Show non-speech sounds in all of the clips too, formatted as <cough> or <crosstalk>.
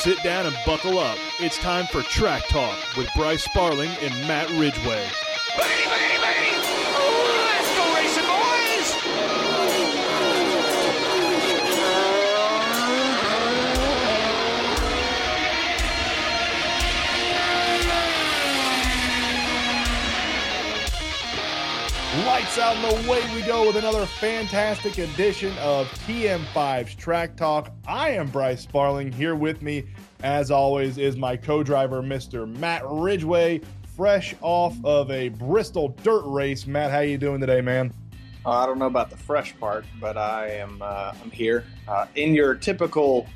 sit down and buckle up. It's time for Track Talk with Bryce Sparling and Matt Ridgway. Let's go racing, boys! Lights out and away we go with another fantastic edition of TM5's Track Talk. I am Bryce Sparling. Here with me, as always, is my co-driver, Mr. Matt Ridgway, fresh off of a Bristol dirt race. Matt, how you doing today, man? Uh, I don't know about the fresh part, but I am uh, I'm here uh, in your typical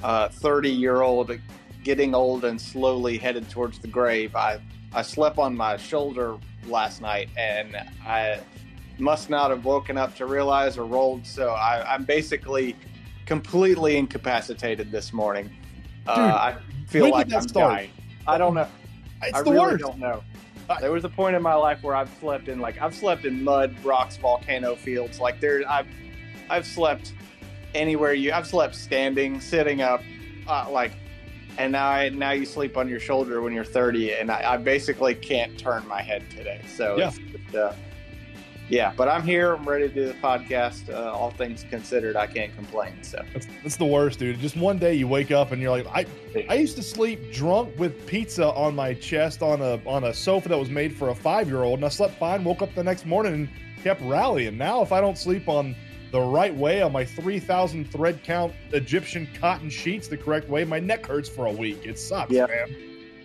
thirty year old getting old and slowly headed towards the grave. I I slept on my shoulder last night and I must not have woken up to realize or rolled. So I, I'm basically completely incapacitated this morning. Uh, I feel like I'm start? dying. I don't know. It's I the really worst. don't know. There was a point in my life where I've slept in like I've slept in mud, rocks, volcano fields. Like there, I've I've slept anywhere you. I've slept standing, sitting up, uh, like, and now I now you sleep on your shoulder when you're 30, and I, I basically can't turn my head today. So Yeah. just, uh, yeah. But I'm here. I'm ready to do the podcast. Uh, all things considered, I can't complain. So That's, that's the worst, dude. Just one day you wake up and you're like, I, I used to sleep drunk with pizza on my chest on a on a sofa that was made for a five year old, and I slept fine. Woke up the next morning and kept rallying. Now, if I don't sleep on the right way on my three thousand thread count Egyptian cotton sheets the correct way, my neck hurts for a week. It sucks, man.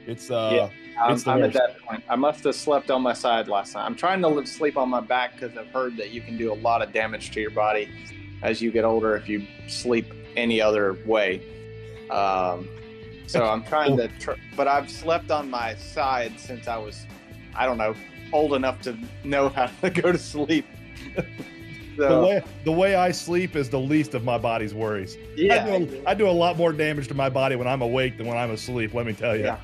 It's uh, Yeah. I'm, It's I'm at that point. I must have slept on my side last night. I'm trying to live, sleep on my back because I've heard that you can do a lot of damage to your body as you get older if you sleep any other way. Um, so I'm <laughs> trying to, tr- but I've slept on my side since I was, I don't know, old enough to know <laughs> how to go to sleep. <laughs> the way the way I sleep is the least of my body's worries. yeah, I, do, I do a lot more damage to my body when I'm awake than when I'm asleep. Let me tell you. Yeah.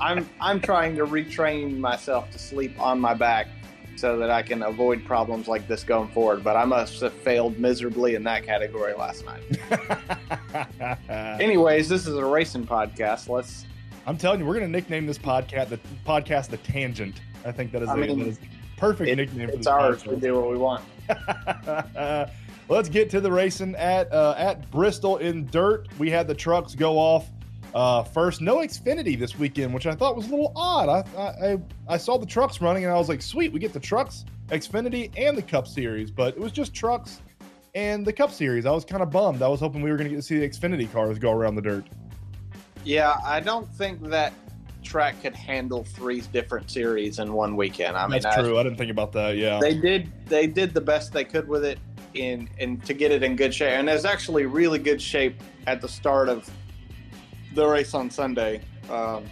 I'm I'm trying to retrain myself to sleep on my back so that I can avoid problems like this going forward. But I must have failed miserably in that category last night. <laughs> Anyways, this is a racing podcast. Let's I'm telling you, we're going to nickname this podcast the podcast the Tangent. I think that is, I a, mean, that is a perfect it- nickname for it's ours. We do what we want. <laughs> Let's get to the racing at uh, at Bristol in dirt. We had the trucks go off uh, first. No Xfinity this weekend, which I thought was a little odd. I, I I saw the trucks running and I was like, sweet, we get the trucks, Xfinity, and the Cup Series, but it was just trucks and the Cup Series. I was kind of bummed. I was hoping we were going to get to see the Xfinity cars go around the dirt. Yeah, I don't think that track could handle three different series in one weekend. I mean, That's I- true. I didn't think about that. Yeah. they did they did the best they could with it in and to get it in good shape and it was actually really good shape at the start of the race on sunday um,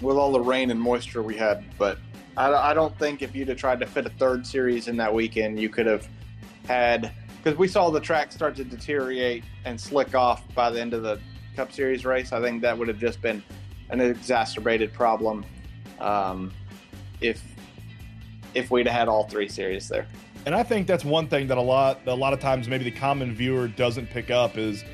with all the rain and moisture we had but I, I don't think if you'd have tried to fit a third series in that weekend you could have had because we saw the track start to deteriorate and slick off by the end of the cup series race i think that would have just been an exacerbated problem um, if if we'd had all three series there And I think that's one thing that a lot a lot of times maybe the common viewer doesn't pick up is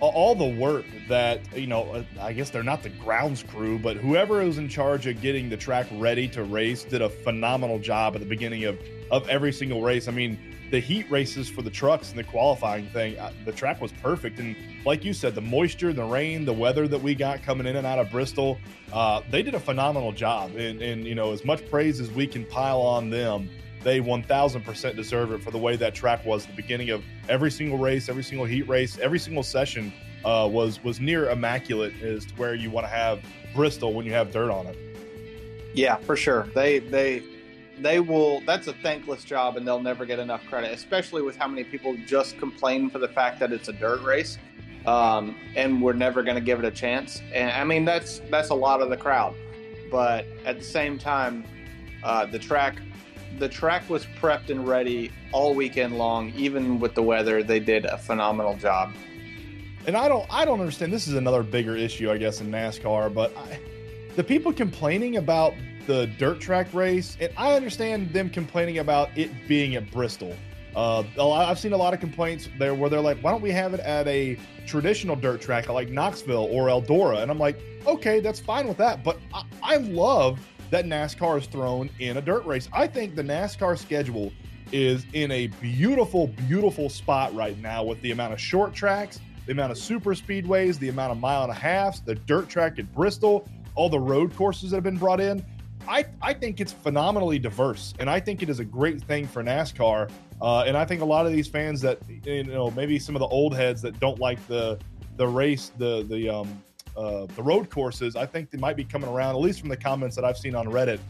all the work that you know uh, I guess they're not the grounds crew but whoever is in charge of getting the track ready to race did a phenomenal job at the beginning of of every single race. I mean the heat races for the trucks and the qualifying thing uh, the track was perfect and like you said the moisture the rain the weather that we got coming in and out of Bristol uh, they did a phenomenal job and and you know as much praise as we can pile on them they 1000% deserve it for the way that track was the beginning of every single race, every single heat race, every single session uh, was was near immaculate as to where you want to have Bristol when you have dirt on it. Yeah, for sure. They they they will. That's a thankless job, and they'll never get enough credit, especially with how many people just complain for the fact that it's a dirt race, um, and we're never going to give it a chance. And I mean, that's that's a lot of the crowd, but at the same time, uh, the track the track was prepped and ready all weekend long, even with the weather. They did a phenomenal job. And I don't I don't understand. This is another bigger issue, I guess, in NASCAR. But I, the people complaining about the dirt track race, and I understand them complaining about it being at Bristol. Uh, I've seen a lot of complaints there where they're like, why don't we have it at a traditional dirt track like Knoxville or Eldora? And I'm like, okay, that's fine with that. But I, I love that NASCAR is thrown in a dirt race. I think the NASCAR schedule is in a beautiful, beautiful spot right now with the amount of short tracks, the amount of super speedways, the amount of mile and a halfs, the dirt track at Bristol, all the road courses that have been brought in. I, I think it's phenomenally diverse, and I think it is a great thing for NASCAR. Uh, and I think a lot of these fans that you know maybe some of the old heads that don't like the the race the the um uh, the road courses, I think they might be coming around at least from the comments that I've seen on Reddit.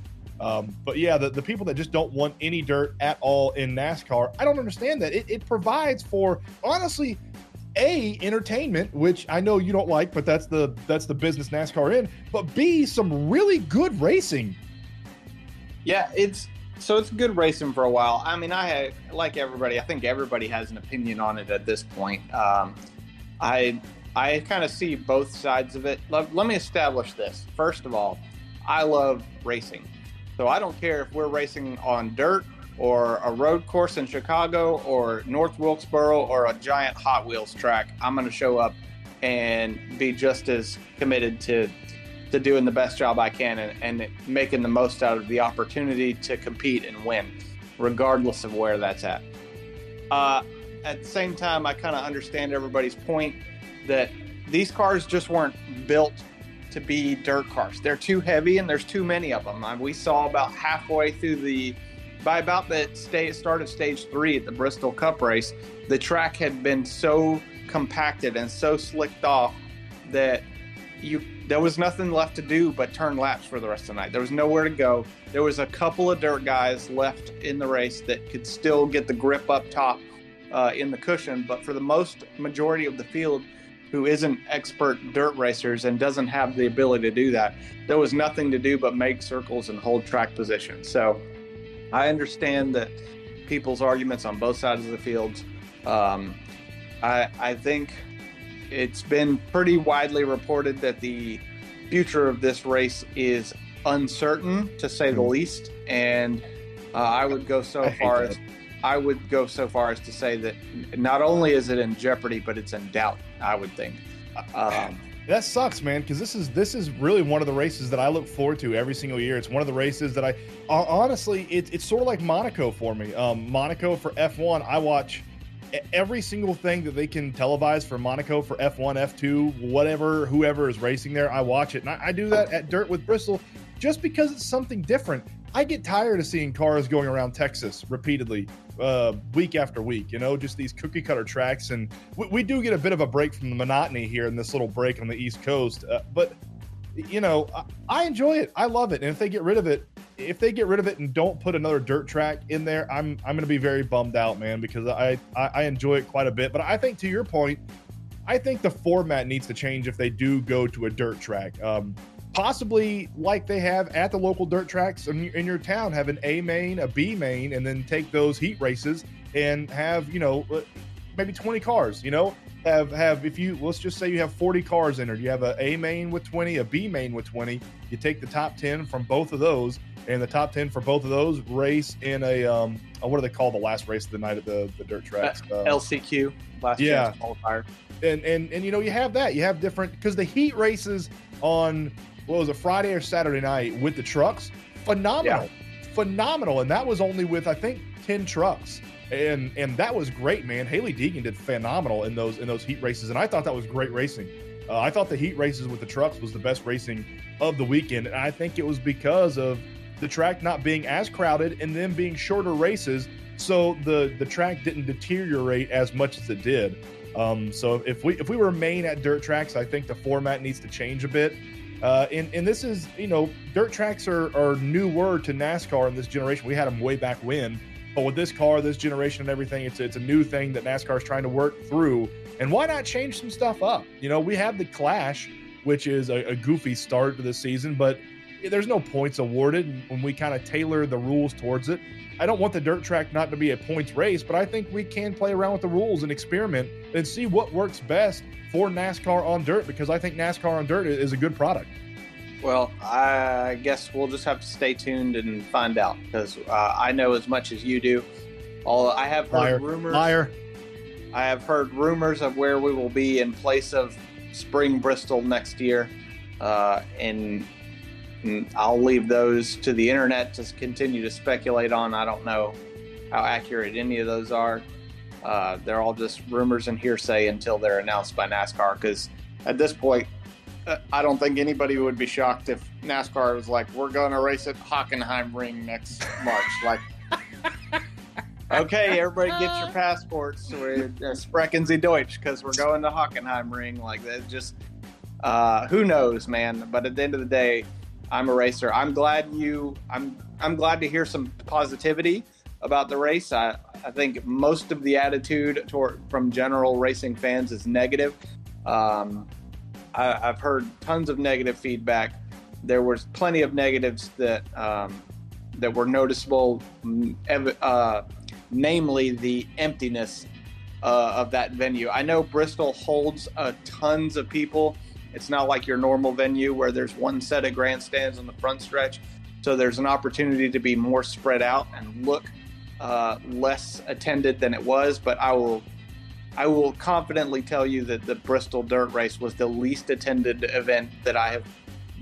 Um, but yeah, the, the people that just don't want any dirt at all in NASCAR, I don't understand that. It, it provides for honestly a entertainment which i know you don't like but that's the that's the business nascar in but b some really good racing. Yeah it's so it's good racing for a while. I mean i like everybody i think everybody has an opinion on it at this point. Um, i i kind of see both sides of it. Let, let me establish this. First of all i love racing. So i don't care if we're racing on dirt or a road course in Chicago or North Wilkesboro or a giant Hot Wheels track, I'm going to show up and be just as committed to to doing the best job I can and, and making the most out of the opportunity to compete and win, regardless of where that's at. Uh, at the same time, I kind of understand everybody's point that these cars just weren't built to be dirt cars. They're too heavy and there's too many of them. We saw about halfway through the by about the start of stage three at the Bristol Cup race, the track had been so compacted and so slicked off that you there was nothing left to do but turn laps for the rest of the night. There was nowhere to go. There was a couple of dirt guys left in the race that could still get the grip up top uh, in the cushion, but for the most majority of the field, who isn't expert dirt racers and doesn't have the ability to do that, there was nothing to do but make circles and hold track position. So I understand that people's arguments on both sides of the field. Um, I, I think it's been pretty widely reported that the future of this race is uncertain, to say the hmm. least. And uh, I would go so far as I would go so far as to say that not only is it in jeopardy, but it's in doubt. I would think. Um, that sucks, man, because this is this is really one of the races that I look forward to every single year. It's one of the races that I honestly, it, it's sort of like Monaco for me. Um, Monaco for F1, I watch every single thing that they can televise for Monaco for F1, F2, whatever, whoever is racing there, I watch it. And I, I do that at Dirt with Bristol just because it's something different. I get tired of seeing cars going around Texas repeatedly, uh, week after week. You know, just these cookie cutter tracks, and we, we, do get a bit of a break from the monotony here in this little break on the East Coast. Uh, but you know, I, I, enjoy it. I love it. And if they get rid of it, if they get rid of it and don't put another dirt track in there, I'm I'm going to be very bummed out, man, because I, I I enjoy it quite a bit. But I think to your point, I think the format needs to change if they do go to a dirt track. Um, possibly like they have at the local dirt tracks in, in your town, have an A main, a B main, and then take those heat races and have you know uh, maybe 20 cars. You know, have have if you let's just say you have 40 cars entered, you have a A main with 20, a B main with 20. You take the top 10 from both of those, and the top 10 for both of those race in a um uh, what do they call the last race of the night at the the dirt tracks? Uh, LCQ last yeah. qualifier. And and and you know you have that you have different because the heat races on what was a Friday or Saturday night with the trucks. Phenomenal, yeah. phenomenal, and that was only with I think ten trucks, and and that was great, man. Hailie Deegan did phenomenal in those in those heat races, and I thought that was great racing. Uh, I thought the heat races with the trucks was the best racing of the weekend, and I think it was because of the track not being as crowded and then being shorter races, so the the track didn't deteriorate as much as it did. Um, so if we if we remain at dirt tracks, I think the format needs to change a bit. Uh, and, and this is, you know, dirt tracks are, are new word to NASCAR in this generation. We had them way back when. But with this car, this generation, and everything, it's, it's a new thing that NASCAR is trying to work through. And why not change some stuff up? You know, we have the Clash, which is a, a goofy start to the season, but there's no points awarded when we kind of tailor the rules towards it. I don't want the dirt track not to be a points race, but I think we can play around with the rules and experiment and see what works best for NASCAR on dirt because I think NASCAR on dirt is a good product. Well, I guess we'll just have to stay tuned and find out because uh, I know as much as you do. All I have heard Liar. rumors. Liar. I have heard rumors of where we will be in place of Spring Bristol next year, uh, and, and I'll leave those to the internet to continue to speculate on. I don't know how accurate any of those are. Uh, they're all just rumors and hearsay until they're announced by NASCAR. Because at this point, uh, I don't think anybody would be shocked if NASCAR was like, "We're going to race at Hockenheim Ring next March." like, <laughs> okay, everybody get your passports. We're uh, sprechen Sie Deutsch because we're going to Hockenheim Ring. Like that, just uh, who knows, man. But at the end of the day, I'm a racer. I'm glad you. I'm I'm glad to hear some positivity about the race. I I think most of the attitude toward, from general racing fans is negative. Um, I, I've heard tons of negative feedback. There was plenty of negatives that um, that were noticeable. mm, Uh, namely the emptiness uh, of that venue. I know Bristol holds tons of people. It's not like your normal venue where there's one set of grandstands on the front stretch. So there's an opportunity to be more spread out and look uh, less attended than it was. But I will, I will confidently tell you that the Bristol Dirt Race was the least attended event that I have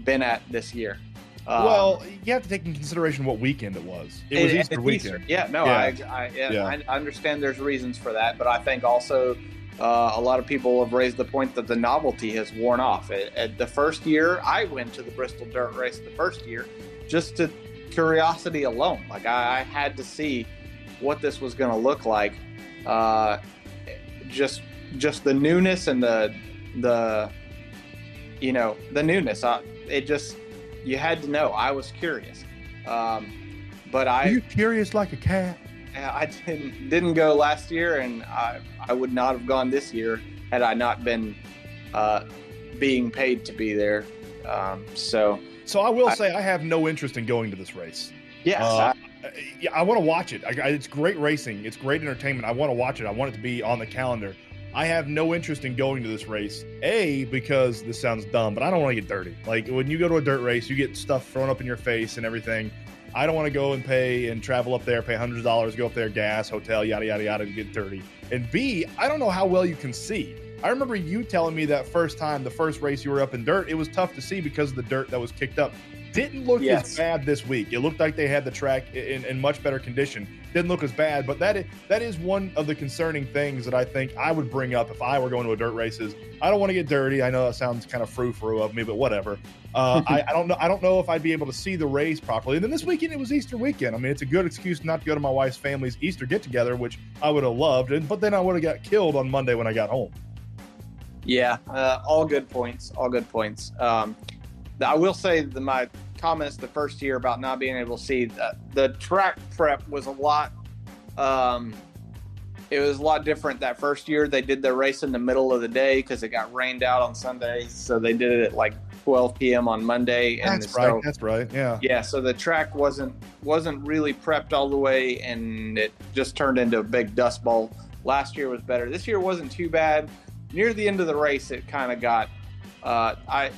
been at this year. Um, well, you have to take in consideration what weekend it was. It was and- Easter weekend. Yeah, no, Yeah. I, I, yeah, Yeah. I understand there's reasons for that, but I think also uh, a lot of people have raised the point that the novelty has worn off. At, at the first year, I went to the Bristol Dirt Race the first year just to curiosity alone. Like I, I had to see what this was going to look like. Uh, just, just the newness and the, the, you know, the newness. Uh, it just, you had to know. I was curious. Um, but I, Are you curious like a cat? I didn't didn't go last year, and I I would not have gone this year had I not been uh, being paid to be there. Um, so So I will I- say I have no interest in going to this race. yes, Uh, I- yeah, I want to watch it. I, I- it's great racing. It's great entertainment. I want to watch it. I want it to be on the calendar. I have no interest in going to this race. A because this sounds dumb, but I don't want to get dirty. Like when you go to a dirt race, you get stuff thrown up in your face and everything. I don't want to go and pay and travel up there, pay hundreds of dollars, go up there, gas, hotel, yada yada yada, to get dirty. And B, I don't know how well you can see. I remember you telling me that first time, the first race you were up in dirt, it was tough to see because of the dirt that was kicked up. Didn't look as bad this week. It looked like they had the track in, in much better condition. Didn't look as bad, but that is, that is one of the concerning things that I think I would bring up if I were going to a dirt races. I don't want to get dirty. I know that sounds kind of frou frou of me, but whatever. Uh, <laughs> I, I don't know. I don't know if I'd be able to see the race properly. And then this weekend it was Easter weekend. I mean, it's a good excuse not to go to my wife's family's Easter get together, which I would have loved. And but then I would have got killed on Monday when I got home. yeah, uh, all good points, all good points. Um, I will say that my comments the first year about not being able to see the, the track prep was a lot. Um, it was a lot different that first year. They did the race in the middle of the day because it got rained out on Sunday, so they did it at like 12 p.m. on Monday. And That's so, right. That's right. Yeah. Yeah, so the track wasn't wasn't really prepped all the way, and it just turned into a big dust bowl. Last year was better. This year wasn't too bad. Near the end of the race, it kind of got. Uh, I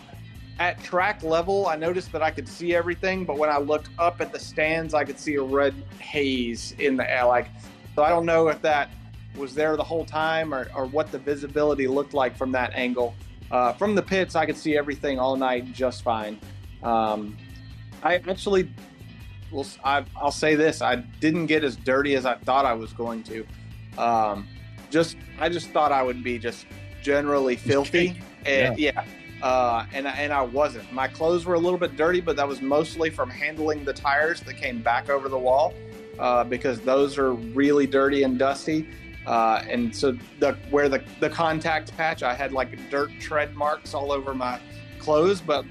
at track level, I noticed that I could see everything, but when I looked up at the stands, I could see a red haze in the air. Like, so I don't know if that was there the whole time or, or what the visibility looked like from that angle. Uh, from the pits, I could see everything all night just fine. Um, I actually, well, I, I'll say this: I didn't get as dirty as I thought I was going to. Um, just, I just thought I would be just generally filthy, and yeah, uh, and and I wasn't. My clothes were a little bit dirty, but that was mostly from handling the tires that came back over the wall, uh, because those are really dirty and dusty. Uh, and so the where the the contact patch, I had like dirt tread marks all over my clothes, but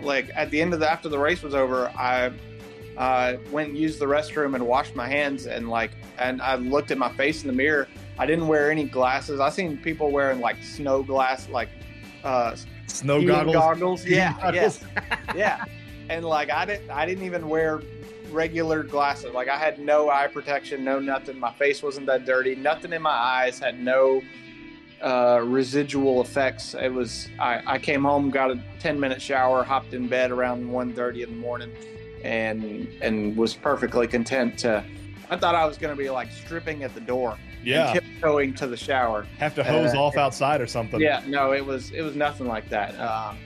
like at the end of the after the race was over, I uh, went and used the restroom and washed my hands and like and I looked at my face in the mirror. I didn't wear any glasses. I seen people wearing like snow glass, like uh, Snow goggles. goggles. <laughs> Yeah, goggles. yeah, yeah. And like I didn't, I didn't even wear regular glasses. Like I had no eye protection, no nothing. My face wasn't that dirty. Nothing in my eyes had no uh, residual effects. It was. I, I came home, got a ten minute shower, hopped in bed around 1.30 in the morning, and and was perfectly content to. I thought I was going to be like stripping at the door, yeah, tiptoeing to the shower. have to hose uh, off outside or something. Yeah, no, it was it was nothing like that. Um,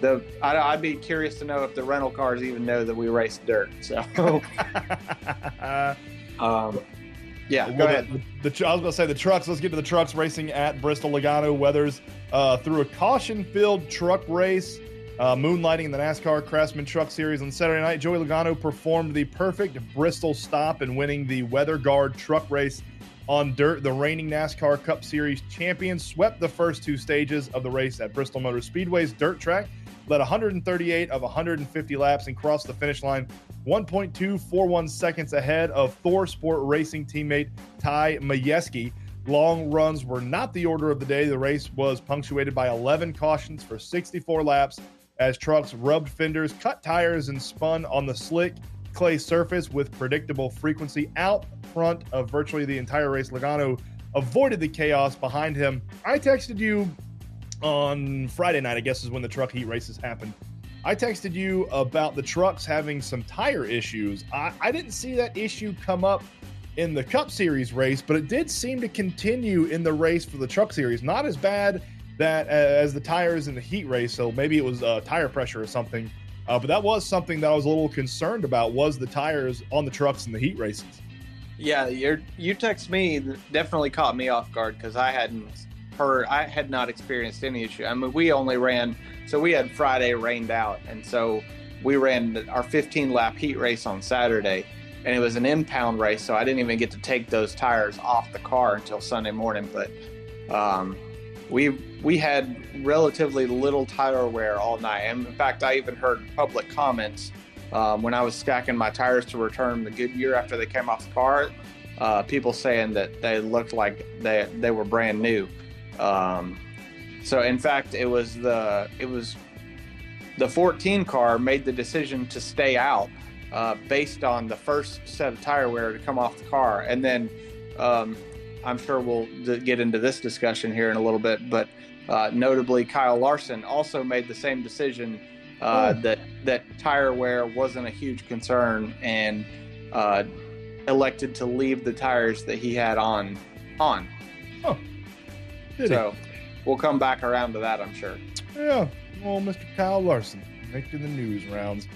the I, I'd be curious to know if the rental cars even know that we race dirt. So, <laughs> <laughs> um, yeah, go ahead. The, the, I was going to say the trucks. Let's get to the trucks racing at Bristol Logano. Weathers uh, through a caution-filled truck race, uh, moonlighting in the NASCAR Craftsman Truck Series on Saturday night. Joey Logano performed the perfect Bristol stop and winning the WeatherGuard Truck Race on dirt. The reigning NASCAR Cup Series champion swept the first two stages of the race at Bristol Motor Speedway's dirt track, led 138 of 150 laps, and crossed the finish line 1.241 seconds ahead of ThorSport Racing teammate Ty Majeski. Long runs were not the order of the day. The race was punctuated by 11 cautions for 64 laps as trucks rubbed fenders, cut tires, and spun on the slick clay surface with predictable frequency out front of virtually the entire race. Logano avoided the chaos behind him. I texted you on Friday night, I guess is when the truck heat races happened. I texted you about the trucks having some tire issues. I, I didn't see that issue come up in the Cup Series race, but it did seem to continue in the race for the Truck Series. Not as bad that as the tires in the heat race, so maybe it was uh, tire pressure or something. Uh, but that was something that I was a little concerned about was the tires on the trucks in the heat races. Yeah, your you text me definitely caught me off guard because I hadn't heard, I had not experienced any issue. I mean, we only ran, so we had Friday rained out, and so we ran our 15 lap heat race on Saturday, and it was an impound race, so I didn't even get to take those tires off the car until Sunday morning. But um, we we had relatively little tire wear all night, and in fact, I even heard public comments um, when I was stacking my tires to return the Goodyear after they came off the car. Uh, people saying that they looked like they they were brand new. Um, so in fact, it was the it was the 14 car made the decision to stay out uh, based on the first set of tire wear to come off the car, and then um, I'm sure we'll d- get into this discussion here in a little bit, but uh, notably Kyle Larson also made the same decision uh, Oh. that that tire wear wasn't a huge concern and uh, elected to leave the tires that he had on on. Did he? so we'll come back around to that, I'm sure. Yeah, well, Mr. Kyle Larson making the news rounds.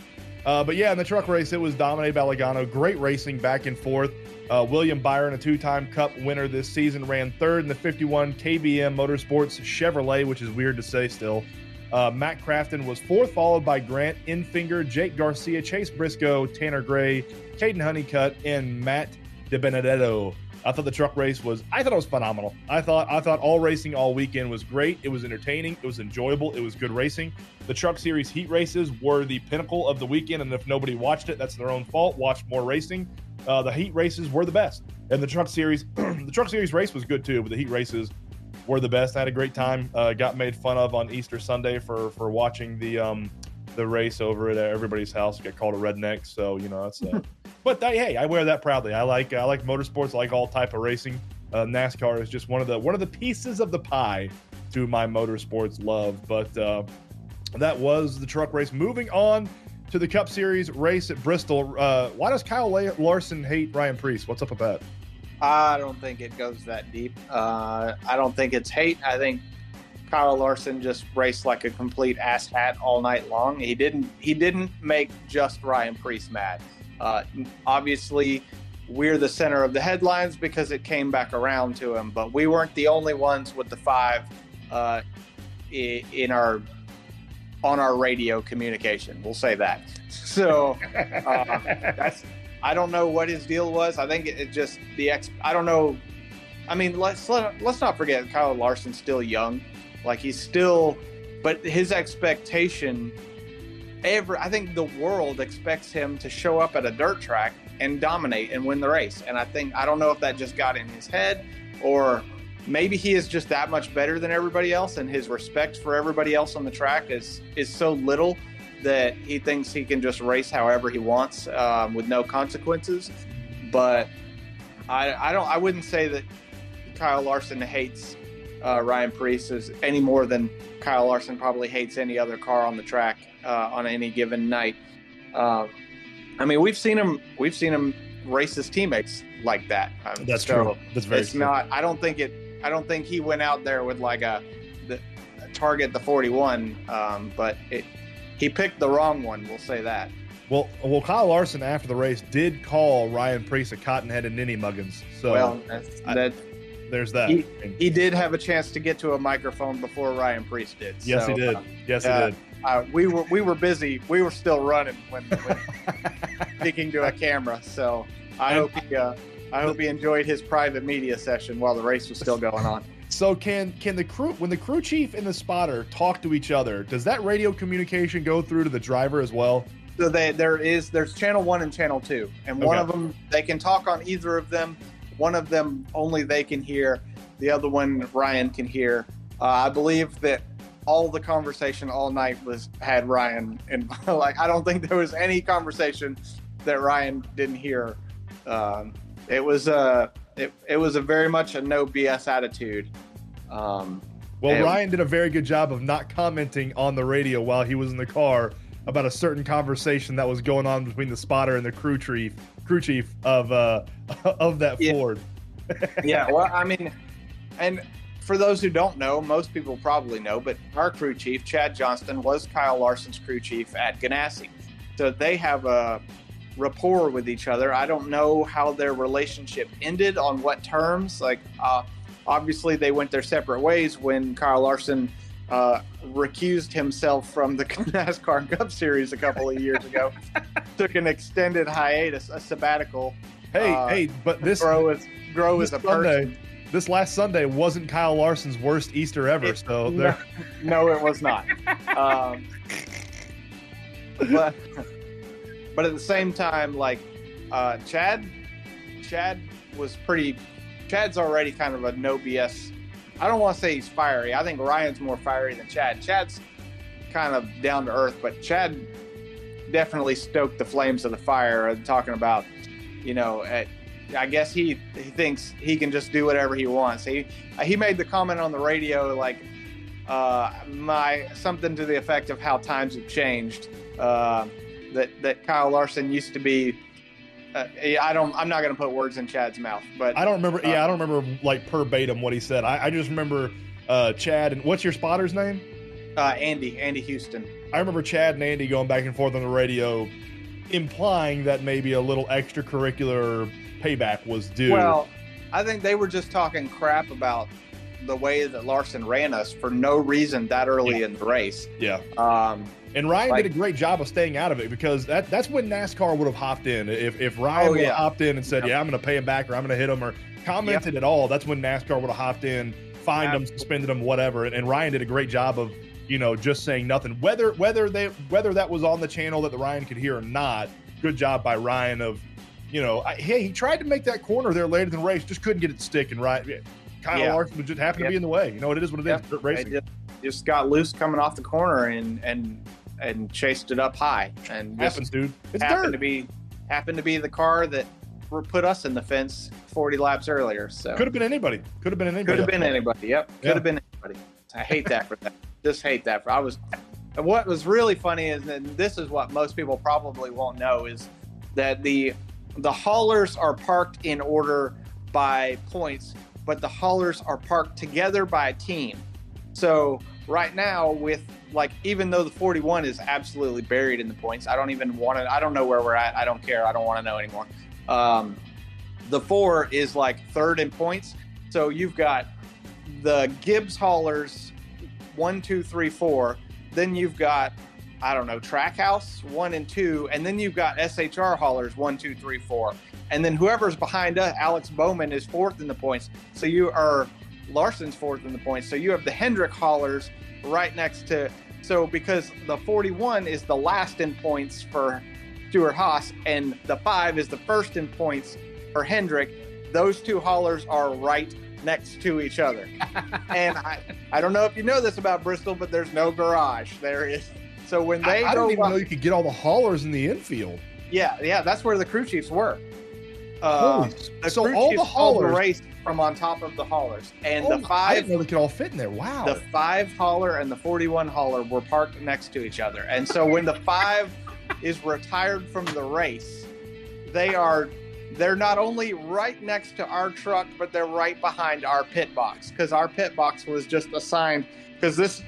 Uh, but yeah, in the truck race, it was dominated by Logano. Great racing back and forth. Uh, William Byron, a two time Cup winner this season, ran third in the 51 KBM Motorsports Chevrolet, which is weird to say still. Uh, Matt Crafton was fourth, followed by Grant Enfinger, Jake Garcia, Chase Briscoe, Tanner Gray, Caden Honeycutt, and Matt DiBenedetto. I thought the truck race was I thought it was phenomenal. I thought I thought all racing all weekend was great. It was entertaining, it was enjoyable, it was good racing. The truck series heat races were the pinnacle of the weekend, and if nobody watched it, that's their own fault. Watch more racing. Uh, the heat races were the best, and the truck series, <clears throat> the truck series race was good too. But the heat races were the best. I had a great time. Uh, got made fun of on Easter Sunday for for watching the um the race over at everybody's house. Got called a redneck, so you know that's. Uh, <laughs> but I, hey, I wear that proudly. I like I like motorsports. I like all type of racing. Uh, NASCAR is just one of the one of the pieces of the pie to my motorsports love. But uh, that was the truck race. Moving on to the Cup Series race at Bristol. Uh, why does Kyle La- Larson hate Ryan Preece? What's up with that? I don't think it goes that deep. Uh, I don't think it's hate. I think Kyle Larson just raced like a complete ass hat all night long. He didn't. He didn't make just Ryan Preece mad. Uh, obviously, we're the center of the headlines because it came back around to him. But we weren't the only ones with the five uh, in our on our radio communication. We'll say that. <laughs> So uh, that's I don't know what his deal was. I think it, just the ex. I don't know. I mean, let's let, let's not forget Kyle Larson's still young. Like he's still, but his expectation. Every I think the world expects him to show up at a dirt track and dominate and win the race. And I think I don't know if that just got in his head or maybe he is just that much better than everybody else and his respect for everybody else on the track is is so little that he thinks he can just race however he wants um, with no consequences. But I, I don't. I wouldn't say that Kyle Larson hates uh, Ryan Preece as any more than Kyle Larson probably hates any other car on the track uh, on any given night. Um, I mean, we've seen him. We've seen him race his teammates like that. Um, That's so true. That's very it's true. not. I don't think it. I don't think he went out there with like a, the, a target the 41. Um, but it, he picked the wrong one. We'll say that. Well, well, Kyle Larson after the race did call Ryan Preece a cotton-headed ninny muggins. So well, that's, I- there's that. he- he did have a chance to get to a microphone before Ryan Preece did. yes, So, he did. Yes, uh, he did. Uh, we were we were busy. We were still running when, when <laughs> speaking to a camera. So I hope he uh, I hope he enjoyed his private media session while the race was still going on. So can can the crew when the crew chief and the spotter talk to each other? Does that radio communication go through to the driver as well? So they, there is there's channel one and channel two, and one of them they can talk on either of them. One of them only they can hear. The other one Ryan can hear. Uh, I believe that all the conversation all night was had Ryan, and <laughs> like I don't think there was any conversation that Ryan didn't hear. Um, it was a it, it was a very much a no BS attitude. Um, Well, And- Ryan did a very good job of not commenting on the radio while he was in the car about a certain conversation that was going on between the spotter and the crew chief, crew chief of uh <laughs> of that Yeah. Ford. yeah, well, I mean, and for those who don't know, most people probably know, but our crew chief, Chad Johnston, was Kyle Larson's crew chief at Ganassi. So they have a rapport with each other. I don't know how their relationship ended, on what terms. Like, uh, obviously, they went their separate ways when Kyle Larson uh, recused himself from the <laughs> NASCAR Cup Series a couple of years ago, <laughs> took an extended hiatus, a sabbatical, Hey, Uh, hey, but this grow as grow this as a Sunday, person. This last Sunday wasn't Kyle Larson's worst Easter ever. So no, there, no, it was not. Um, but but at the same time, like uh, Chad, Chad was pretty. Chad's already kind of a no BS. I don't want to say he's fiery. I think Ryan's more fiery than Chad. Chad's kind of down to earth, but Chad definitely stoked the flames of the fire. And talking about, you know, at, I guess he he thinks he can just do whatever he wants. He he made the comment on the radio like uh, my something to the effect of how times have changed. Uh, that that Kyle Larson used to be. Uh, I don't. I'm not going to put words in Chad's mouth, but I don't remember. Yeah, I don't remember like verbatim what he said. I, I just remember uh, Chad and what's your spotter's name? uh, Andy, Andy Houston. I remember Chad and Andy going back and forth on the radio, implying that maybe a little extracurricular payback was due. Well, I think they were just talking crap about the way that Larson ran us for no reason that early in the race. yeah. Um, And Ryan Like- did a great job of staying out of it because that that's when NASCAR would have hopped in. If if Ryan Oh, would have yeah. hopped in and said, Yep. "Yeah, I'm going to pay him back," or "I'm going to hit him," or commented at all, that's when NASCAR would have hopped in, fined him, suspended him, whatever. And, and Ryan did a great job of you know just saying nothing. Whether whether they whether that was on the channel that the Ryan could hear or not, good job by Ryan of you know I, hey he tried to make that corner there later in the race, just couldn't get it sticking right. Kyle Yeah. Larson just happened to be in the way. You know it is what it is. Yep. dirt Racing. just, just got loose coming off the corner and and and chased it up high and Happens, dude. It's happened dirt. to be happened to be the car that put us in the fence 40 laps earlier. So Could have been anybody. Could have been anybody. Could have been anybody. Yep. Could Yeah. have been anybody. I hate that for that. <laughs> Just hate that for. I was. And what was really funny is, and this is what most people probably won't know, is that the the haulers are parked in order by points, but the haulers are parked together by a team. So right now, with like, even though the 41 is absolutely buried in the points, I don't even want to. I don't know where we're at. I don't care. I don't want to know anymore. Um, the four is like third in points. So you've got the Gibbs haulers one, two, three, four. Then you've got I don't know Trackhouse one and two, and then you've got SHR haulers one, two, three, four, and then whoever's behind us, Alex Bowman is fourth in the points. So you are Larson's fourth in the points. So you have the Hendrick haulers right next to. So because the 41 is the last in points for Stewart-Haas, and the five is the first in points for Hendrick. Those two haulers are right next to each other. <laughs> and I, I don't know if you know this about Bristol, but there's no garage. There is. So when they I go don't even up- know you could get all the haulers in the infield. yeah, yeah, that's where the crew chiefs were. Uh, the so all the haulers, race from on top of the haulers, and Oh, the I didn't five, know they could all fit in there. Wow. the five hauler and the 41 hauler were parked next to each other. And so when the five <laughs> is retired from the race, they are they're not only right next to our truck, but they're right behind our pit box because our pit box was just assigned because this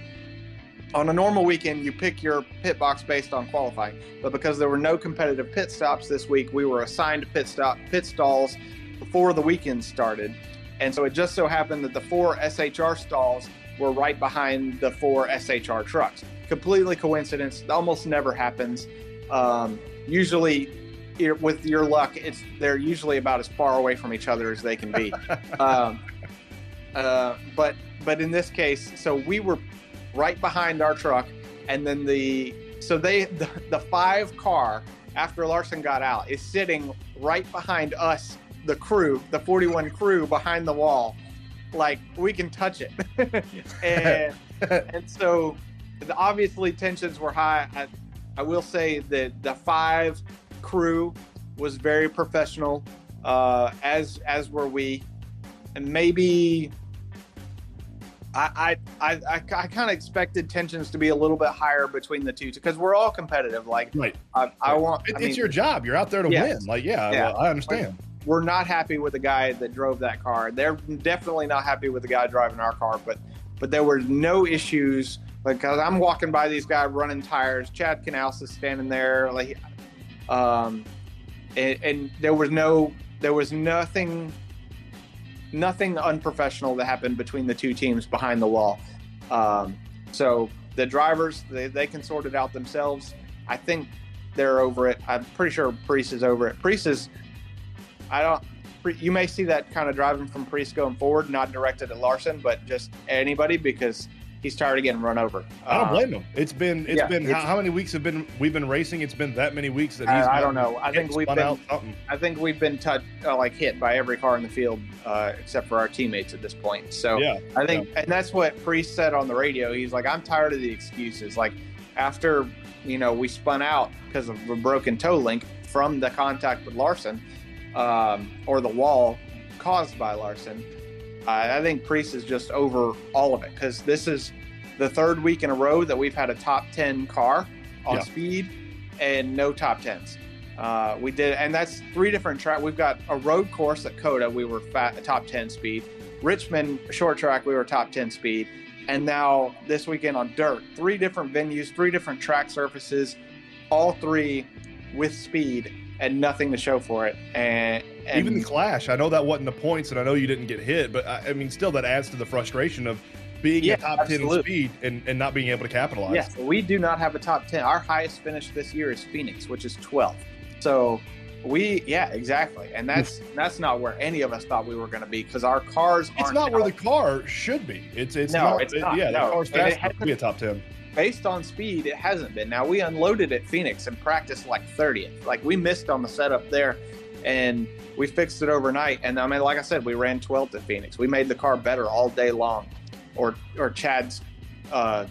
on a normal weekend you pick your pit box based on qualifying but because there were no competitive pit stops this week we were assigned pit stop pit stalls before the weekend started. And so it just so happened that the four shr stalls were right behind the four shr trucks. Completely coincidence almost never happens. Um, usually with your luck it's they're usually about as far away from each other as they can be. <laughs> Um, uh, but but in this case so we were right behind our truck, and then the so they <laughs> the, the five car after Larson got out is sitting right behind us, the crew, the 41 crew behind the wall, like we can touch it, <laughs> and <laughs> and so obviously tensions were high. I, I will say that the five crew was very professional, uh, as as were we, and maybe I I I, I kind of expected tensions to be a little bit higher between the two because we're all competitive. Like, right? I, I want. It, I it's your job. You're out there to Yes. win. Like, yeah, Yeah. well, I understand. we're not happy with the guy that drove that car. They're definitely not happy with the guy driving our car. But but there were no issues because I'm walking by these guys running tires. Chad Knaus is standing there, like, um, and, and there was no there was nothing nothing unprofessional that happened between the two teams behind the wall. Um, so the drivers they, they can sort it out themselves. I think they're over it. I'm pretty sure Preece is over it. Preece is I don't. You may see that kind of driving from Preece going forward, not directed at Larson, but just anybody because he's tired of getting run over. I don't Uh, blame him. It's been it's yeah, been how, it's- how many weeks have been we've been racing? It's been that many weeks that he's. I, I don't know. I think we've been. I think we've been touched, uh, like hit by every car in the field, uh, except for our teammates at this point. So Yeah, I think, and that's what Preece said on the radio. He's like, I'm tired of the excuses. Like after you know we spun out because of a broken toe link from the contact with Larson, um, or the wall caused by Larson. I I think Preece is just over all of it because this is the third week in a row that we've had a top ten car on Yeah. speed and no top tens. Uh, we did, and that's three different track. We've got a road course at COTA. We were fat, top ten speed. Richmond short track. We were top ten speed, and now this weekend on dirt. Three different venues, three different track surfaces, all three with speed and nothing to show for it. And, and Even the clash. I know that wasn't the points, and I know you didn't get hit, but I, I mean, still, that adds to the frustration of being Yeah, a top ten speed and, and not being able to capitalize. Yes, we do not have a top 10. Our highest finish this year is Phoenix, which is 12. So we, yeah, exactly. And that's <laughs> that's not where any of us thought we were going to be because our cars aren't. It's not where the car should be. It's it's No, not. it's not, Yeah, no. the car's fast enough to be a top ten. based on speed, it hasn't been. Now we unloaded at Phoenix and practiced like 30th. Like we missed on the setup there, and we fixed it overnight. And I mean, like I said, we ran 12th at Phoenix. We made the car better all day long, or or Chad's, uh,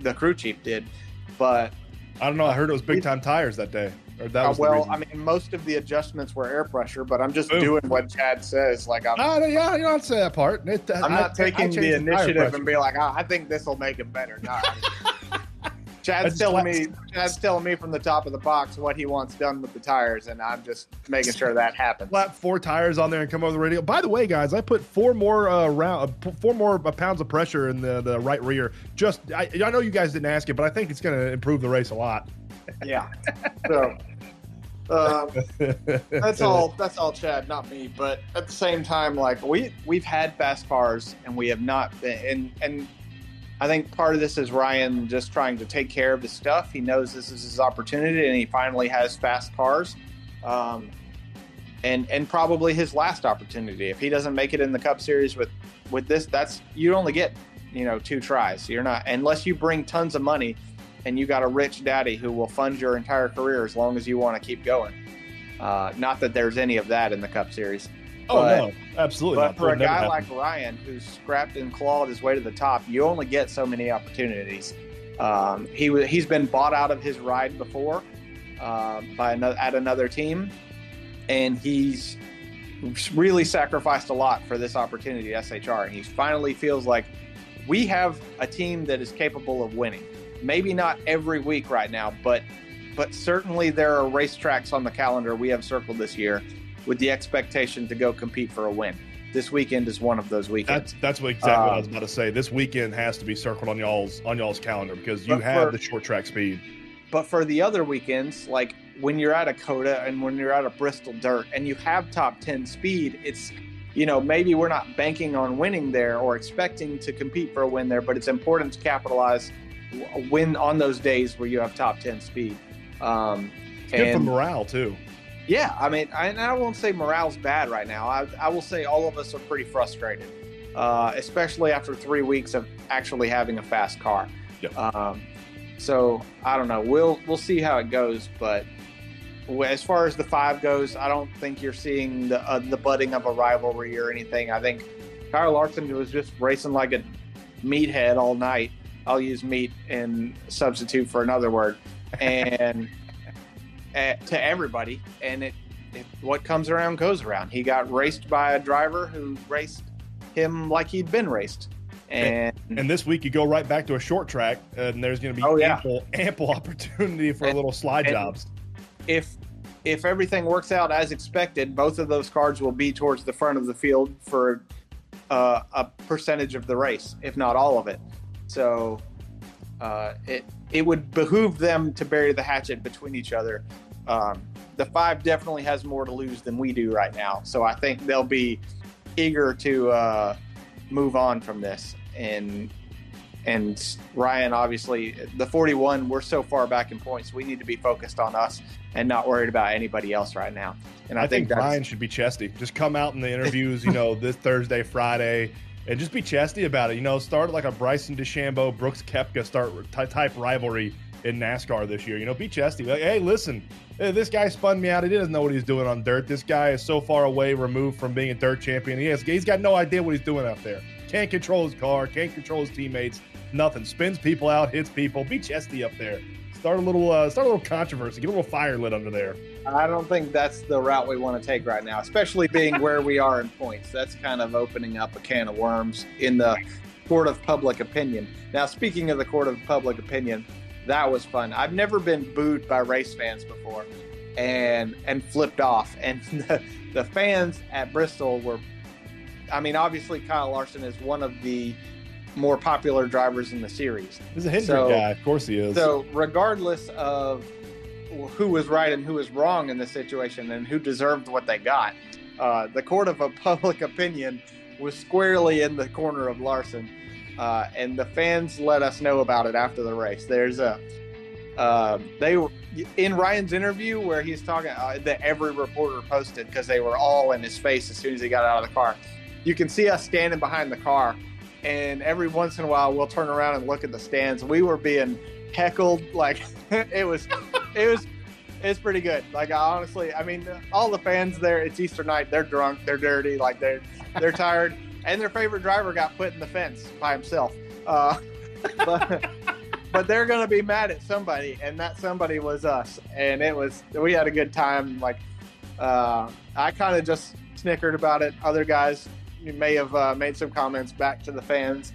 the crew chief did. But I don't know. I heard it was big time tires that day. Or that uh, was the well. I mean, most of the adjustments were air pressure. But I'm just doing what Chad says. Like I'm. No, no, yeah, you don't say that part. It, I'm I- not I taking changed the initiative pressure. and be like, oh, I think this will make it better. No. <laughs> Chad's telling me, Chad's telling me from the top of the box what he wants done with the tires, and I'm just making sure that happens. slap four tires on there and come over the radio. By the way, guys, I put four more uh, round, uh, four more uh, pounds of pressure in the, the right rear. Just I, I know you guys didn't ask it, but I think it's going to improve the race a lot. Yeah. So um, <laughs> that's all. That's all, Chad, not me. But at the same time, like we we've had fast cars, and we have not been. And and I think part of this is Ryan just trying to take care of his stuff. He knows this is his opportunity, and he finally has fast cars. Um, and and probably his last opportunity. If he doesn't make it in the Cup Series with with this, that's you only get you know two tries. You're not unless you bring tons of money and you got a rich daddy who will fund your entire career as long as you want to keep going. Uh, not that there's any of that in the Cup Series, Oh But- no, absolutely but not. for a guy like Ryan who's scrapped and clawed his way to the top, you only get so many opportunities. Um, he he's been bought out of his ride before uh, by another, at another team, and he's really sacrificed a lot for this opportunity at SHR. And he finally feels like we have a team that is capable of winning. Maybe not every week right now, but but certainly there are racetracks on the calendar we have circled this year with the expectation to go compete for a win. This weekend is one of those weekends. That's that's what exactly what I was Um, about to say. This weekend has to be circled on y'all's on y'all's calendar because you have for- the short track speed. But for the other weekends, like when you're at a COTA and when you're at a Bristol Dirt and you have top 10 speed, it's, you know, maybe we're not banking on winning there or expecting to compete for a win there, but it's important to capitalize win on those days where you have top 10 speed. Um, good for and morale too. Yeah, I mean, I, and I won't say morale's bad right now. I, I will say all of us are pretty frustrated, uh, especially after three weeks of actually having a fast car. Yep. Um, so I don't know. We'll we'll see how it goes, but as far as the five goes, I don't think you're seeing the uh, the budding of a rivalry or anything. I think Kyle Larson was just racing like a meathead all night. I'll use meat and substitute for another word, and uh, to everybody. And it, it what comes around goes around. He got raced by a driver who raced him like he'd been raced, and And this week you go right back to a short track, and there's going to be Oh, yeah. ample ample <laughs> opportunity for And- little slide jobs. if if everything works out as expected, both of those cards will be towards the front of the field for uh, a percentage of the race, if not all of it. So uh, it it would behoove them to bury the hatchet between each other. Um, the five definitely has more to lose than we do right now, so I think they'll be eager to uh, move on from this. And and Ryan, obviously, the 41, we're so far back in points, we need to be focused on us and not worried about anybody else right now. And I, I, think, that's, Ryan should be chesty. Just come out in the interviews, you know, this Thursday, Friday, and just be chesty about it. You know, start like a Bryson DeChambeau, Brooks Koepka start ty- type rivalry in NASCAR this year. You know, be chesty. Like, hey, listen, this guy spun me out. He doesn't know what he's doing on dirt. This guy is so far away removed from being a dirt champion. He has, he's got no idea what he's doing out there. Can't control his car. Can't control his teammates. Nothing. Spins people out. Hits people. Be chesty up there. Start a little. Uh, start a little controversy. Get a little fire lit under there. I don't think that's the route we want to take right now, especially being <laughs> where we are in points. That's kind of opening up a can of worms in the court of public opinion. Now, speaking of the court of public opinion, that was fun. I've never been booed by race fans before and and flipped off. And <laughs> the, the fans at Bristol were I mean, obviously Kyle Larson is one of the more popular drivers in the series. He's a Hendrick So- guy. Of course he is. So, regardless of who was right and who was wrong in this situation and who deserved what they got, uh, the court of a <laughs> public opinion was squarely in the corner of Larson, uh, and the fans let us know about it after the race. There's a uh, they were in Ryan's interview where he's talking uh, that every reporter posted because they were all in his face as soon as he got out of the car. You can see us standing behind the car, and every once in a while we'll turn around and look at the stands. We were being heckled like <laughs> it was, it was, it's pretty good. Like I honestly, I mean, all the fans there. It's Easter night. They're drunk. They're dirty. Like they're they're tired, and their favorite driver got put in the fence by himself. Uh, <laughs> but but they're gonna be mad at somebody, and that somebody was us. And it was we had a good time. Like uh, I kind of just snickered about it. Other guys may have uh, made some comments back to the fans.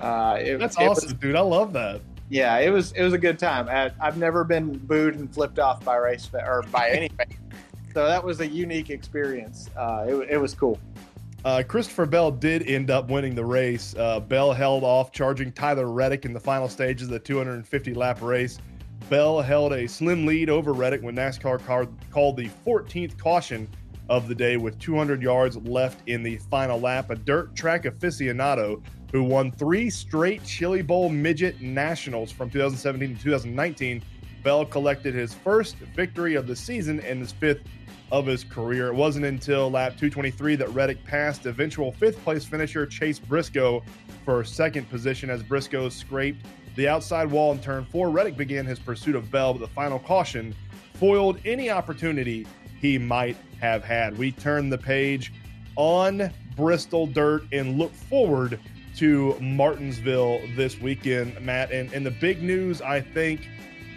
Uh, it, That's it was- awesome, dude. I love that. yeah, it was it was a good time. I, I've never been booed and flipped off by race or by anything, <laughs> so that was a unique experience. Uh, it, it was cool. Uh, Christopher Bell did end up winning the race. Uh, Bell held off, charging Tyler Reddick in the final stages of the 250 lap race. Bell held a slim lead over Reddick when NASCAR car- called the 14th caution of the day with 200 yards left in the final lap. A dirt track aficionado who won three straight Chili Bowl midget nationals from 2017 to 2019. Bell collected his first victory of the season and his fifth of his career. It wasn't until lap 223 that Reddick passed eventual fifth place finisher Chase Briscoe for second position as Briscoe scraped the outside wall in turn four. Reddick began his pursuit of Bell, but the final caution foiled any opportunity he might have had. We turn the page on Bristol Dirt and look forward to Martinsville this weekend, Matt. And, and the big news, I think,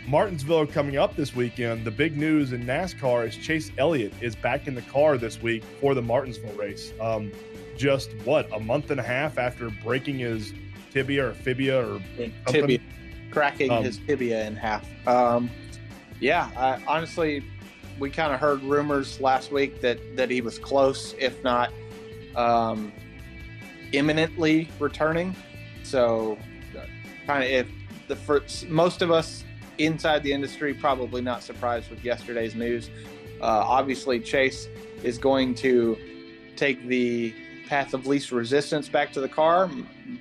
Martinsville coming up this weekend. The big news in NASCAR is Chase Elliott is back in the car this week for the Martinsville race. Um, just what a month and a half after breaking his tibia or fibia or. Tibia, cracking Um, his tibia in half. Um, yeah, I, honestly, we kind of heard rumors last week that that he was close, if not um, imminently returning. So, kind of if the first, most of us inside the industry probably not surprised with yesterday's news. Uh, obviously, Chase is going to take the path of least resistance back to the car.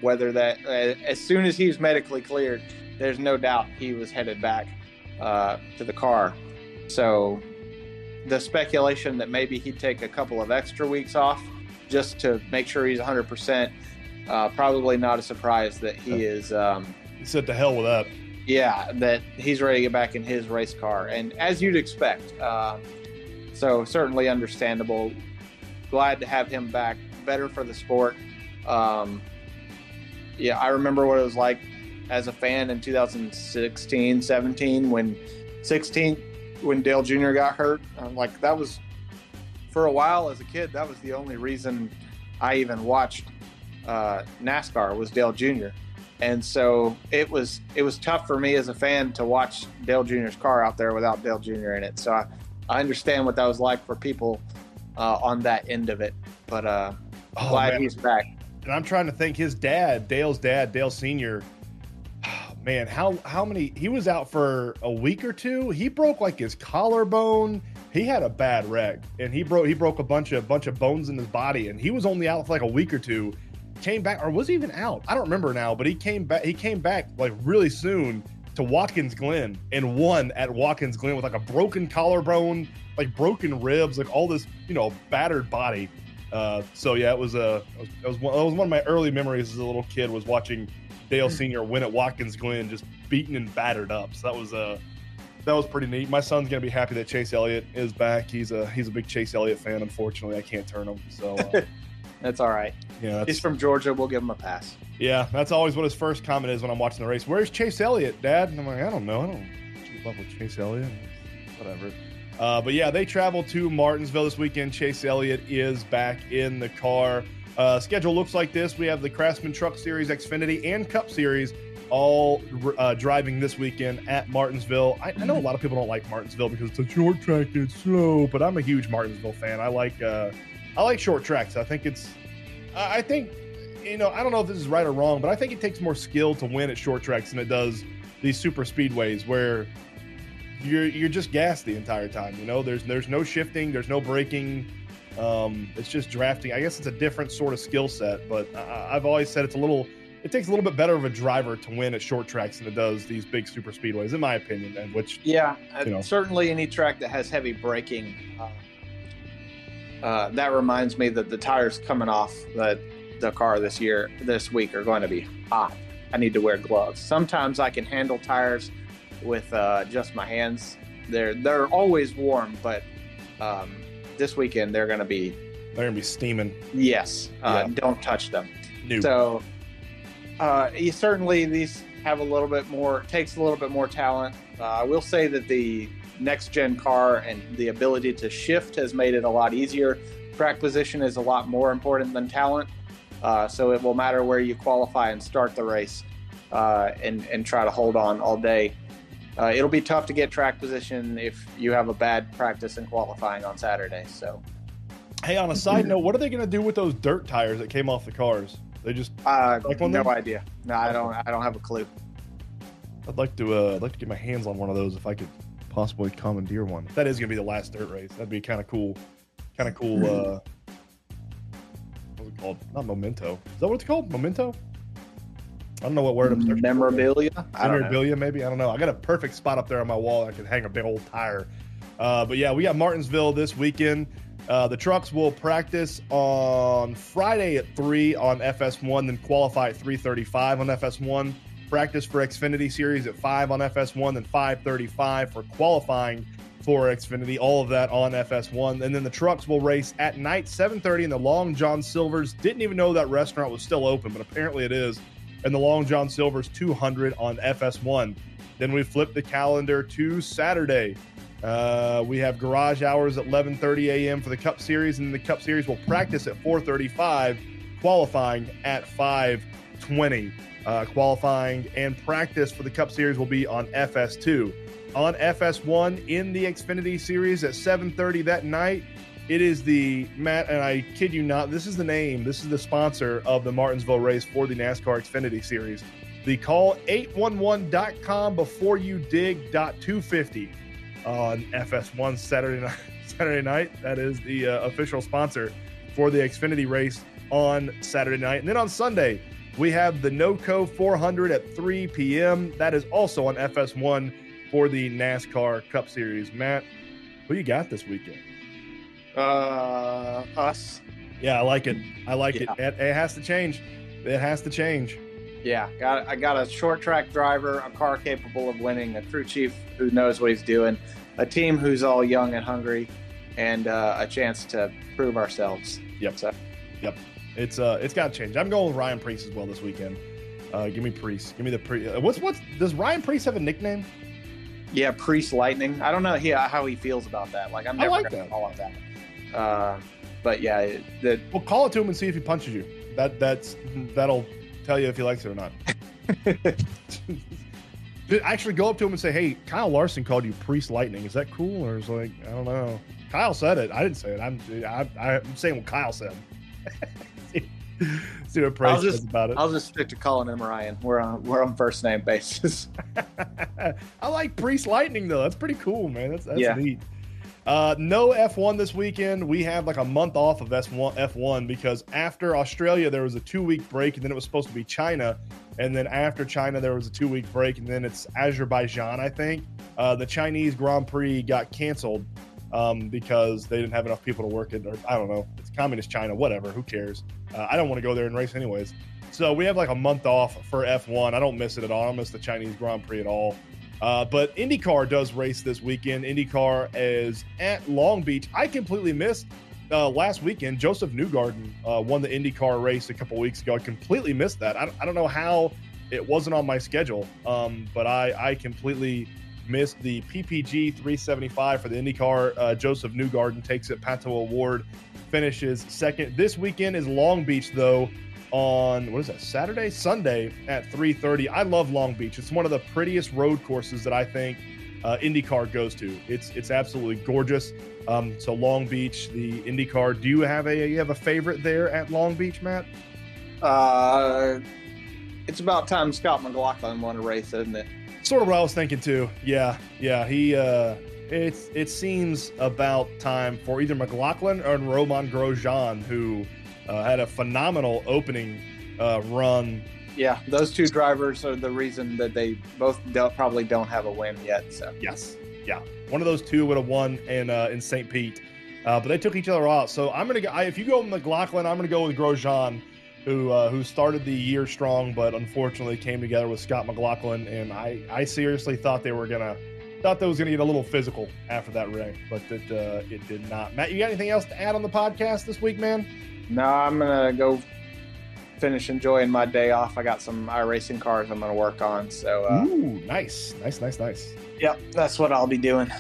Whether that, uh, as soon as he's medically cleared, there's no doubt he was headed back uh, to the car. So, the speculation that maybe he'd take a couple of extra weeks off just to make sure he's 100%, uh, probably not a surprise that he is. Um, he said to hell with that. Yeah, that he's ready to get back in his race car, and as you'd expect. Uh, so certainly understandable. Glad to have him back. Better for the sport. Um, yeah, I remember what it was like as a fan in 2016, 17 when 16 when Dale Jr. got hurt. I'm like that was for a while as a kid. That was the only reason I even watched uh, NASCAR was Dale Jr. And so it was it was tough for me as a fan to watch Dale Jr.'s car out there without Dale Jr. in it. So I, I understand what that was like for people uh, on that end of it. But uh, oh, glad man. he's back. And I'm trying to think his dad, Dale's dad, Dale Sr. Man, how how many? He was out for a week or two. He broke like his collarbone. He had a bad wreck, and he broke he broke a bunch of bunch of bones in his body, and he was only out for like a week or two came back, or was he even out? I don't remember now, but he came back. He came back like really soon to Watkins Glen and won at Watkins Glen with like a broken collarbone, like broken ribs, like all this, you know, battered body. Uh, so yeah, it was a it was, it was, one, it was one of my early memories as a little kid was watching Dale Senior win at Watkins Glen, just beaten and battered up. So that was a uh, that was pretty neat. My son's gonna be happy that Chase Elliott is back. He's a he's a big Chase Elliott fan. Unfortunately, I can't turn him. So uh, <laughs> That's all right. Yeah, he's from Georgia. We'll give him a pass. Yeah, that's always what his first comment is when I'm watching the race. Where's Chase Elliott, Dad? And I'm like, I don't know. I don't keep up with Chase Elliott. Whatever. Uh, but yeah, they travel to Martinsville this weekend. Chase Elliott is back in the car. Uh, schedule looks like this: we have the Craftsman Truck Series, Xfinity, and Cup Series all uh, driving this weekend at Martinsville. I, I, know a lot of people don't like Martinsville because it's a short track it's slow, but I'm a huge Martinsville fan. I like uh, I like short tracks. I think it's, I think, you know, I don't know if this is right or wrong, but I think it takes more skill to win at short tracks than it does these super speedways where you're you're just gassed the entire time. You know, there's there's no shifting, there's no braking. Um, it's just drafting. I guess it's a different sort of skill set, but I, I've always said it's a little. It takes a little bit better of a driver to win at short tracks than it does these big super speedways, in my opinion. And which, yeah, you know. certainly any track that has heavy braking. Uh, uh, that reminds me that the tires coming off the, the car this year, this week, are going to be hot. I need to wear gloves. Sometimes I can handle tires with uh, just my hands. They're they're always warm, but um, this weekend they're going to be they're going to be steaming. Yes, uh, yeah. don't touch them. So, uh, you certainly these have a little bit more takes a little bit more talent. Uh, I will say that the next gen car and the ability to shift has made it a lot easier. Track position is a lot more important than talent. Uh, so it will matter where you qualify and start the race uh, and, and try to hold on all day. Uh, it'll be tough to get track position if you have a bad practice in qualifying on Saturday. So, hey, on a side note, what are they going to do with those dirt tires that came off the cars? They just uh, like no them? idea. No, I don't. I don't have a clue. I'd like to. Uh, I'd like to get my hands on one of those if I could possibly commandeer one. That is going to be the last dirt race. That'd be kind of cool. Kind of cool. Uh, what's it called? Not memento. Is that what it's called? Memento. I don't know what word I'm searching Memorabilia. For. Memorabilia, maybe. I don't know. I got a perfect spot up there on my wall. I could hang a big old tire. Uh, but yeah, we got Martinsville this weekend. Uh, the trucks will practice on Friday at three on FS1, then qualify at 3:35 on FS1 practice for Xfinity Series at 5 on FS1, then 535 for qualifying for Xfinity. All of that on FS1. And then the trucks will race at night, 730 in the Long John Silver's. Didn't even know that restaurant was still open, but apparently it is. And the Long John Silver's 200 on FS1. Then we flip the calendar to Saturday. Uh, we have garage hours at 11:30 a.m. for the Cup Series, and the Cup Series will practice at 4:35, qualifying at 5:20. Uh, qualifying and practice for the Cup Series will be on FS2. on FS1 in the Xfinity Series at 7:30 that night. It is the Matt, and I kid you not, this is the name, this is the sponsor of the Martinsville race for the NASCAR Xfinity Series. The call 811.com before you dig dot 250 on FS1 Saturday night. <laughs> Saturday night. That is the uh, official sponsor for the Xfinity race on Saturday night. And then on Sunday, we have the NOCO 400 at 3 p.m. That is also on FS1 for the NASCAR Cup Series. Matt, who you got this weekend? Uh, us. Yeah, I like it. I like Yeah. it. it. It has to change. It has to change. Yeah, got I got a short track driver, a car capable of winning, a crew chief who knows what he's doing, a team who's all young and hungry, and uh, a chance to prove ourselves. Yep. So It's uh, it's got to change. I'm going with Ryan Preece as well this weekend. Uh, give me Preece. Give me the Preece. Uh, what's what's does Ryan Preece have a nickname? yeah, Preece Lightning. I don't know he, how he feels about that. Like I'm I never like gonna that. call it that. Uh, but yeah, it, the Well, call it to him and see if he punches you. That that's that'll tell you if he likes it or not. <laughs> Actually, go up to him and say, "Hey, Kyle Larson called you Preece Lightning. Is that cool?" Or is like, I don't know. Kyle said it. I didn't say it. I'm I, I'm saying what Kyle said. see, <laughs> see what Preece I'll just- says about it. I'll just stick to calling him Ryan. We're on we're on first name basis. <laughs> I like Preece Lightning though. That's pretty cool, man. That's that's Yeah. neat. Uh, no F1 this weekend. We have like a month off of S1 F1 because after Australia there was a two week break, and then it was supposed to be China, and then after China there was a two week break, and then it's Azerbaijan. I think uh, the Chinese Grand Prix got canceled um, because they didn't have enough people to work it, or I don't know. It's communist China, whatever. Who cares? Uh, I don't want to go there and race anyways. So we have like a month off for F1. I don't miss it at all. I don't miss the Chinese Grand Prix at all. Uh, but IndyCar does race this weekend. IndyCar is at Long Beach. I completely missed uh, last weekend. Josef Newgarden uh, won the IndyCar race a couple weeks ago. I completely missed that. I, I don't know how it wasn't on my schedule, um, but I, I completely missed the PPG 375 for the IndyCar. Uh, Josef Newgarden takes it. Pato O'Ward finishes second. This weekend is Long Beach, though on what is that saturday? Sunday at 3.30 i love long beach. It's one of the prettiest road courses that i think uh, indycar goes to. It's it's absolutely gorgeous. Um, so long beach the indycar do you have a you have a favorite there at long beach matt? Uh, it's about time Scott McLaughlin won a race, isn't it? sort of what i was thinking too. Yeah yeah he uh it's it seems about time for either mclaughlin or Romain Grosjean who uh, had a phenomenal opening uh, run Yeah, those two drivers are the reason that they both don't, probably don't have a win yet. So Yes, yeah. One of those two would have won in uh, in St. Pete, uh, but they took each other out. So I'm gonna go. I, if you go with McLaughlin, I'm gonna go with Grosjean, who uh, who started the year strong, but unfortunately came together with Scott McLaughlin, and I I seriously thought they were gonna thought that was gonna get a little physical after that race, but it uh, it did not. Matt, you got anything else to add on the podcast this week, man? No, I'm gonna go finish enjoying my day off. I got some iRacing cars I'm gonna work on. So uh, Ooh, nice, nice, nice, nice. yep, that's what I'll be doing.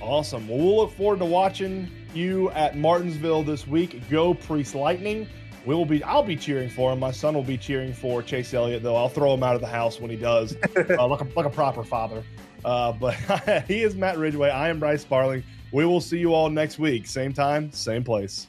Awesome. Well, we'll look forward to watching you at Martinsville this week. Go Preece Lightning. We will be. I'll be cheering for him. My son will be cheering for Chase Elliott, though. I'll throw him out of the house when he does, <laughs> uh, like a like a proper father. Uh, but <laughs> he is Matt Ridgway. I am Bryce Sparling. We will see you all next week. Same time, same place.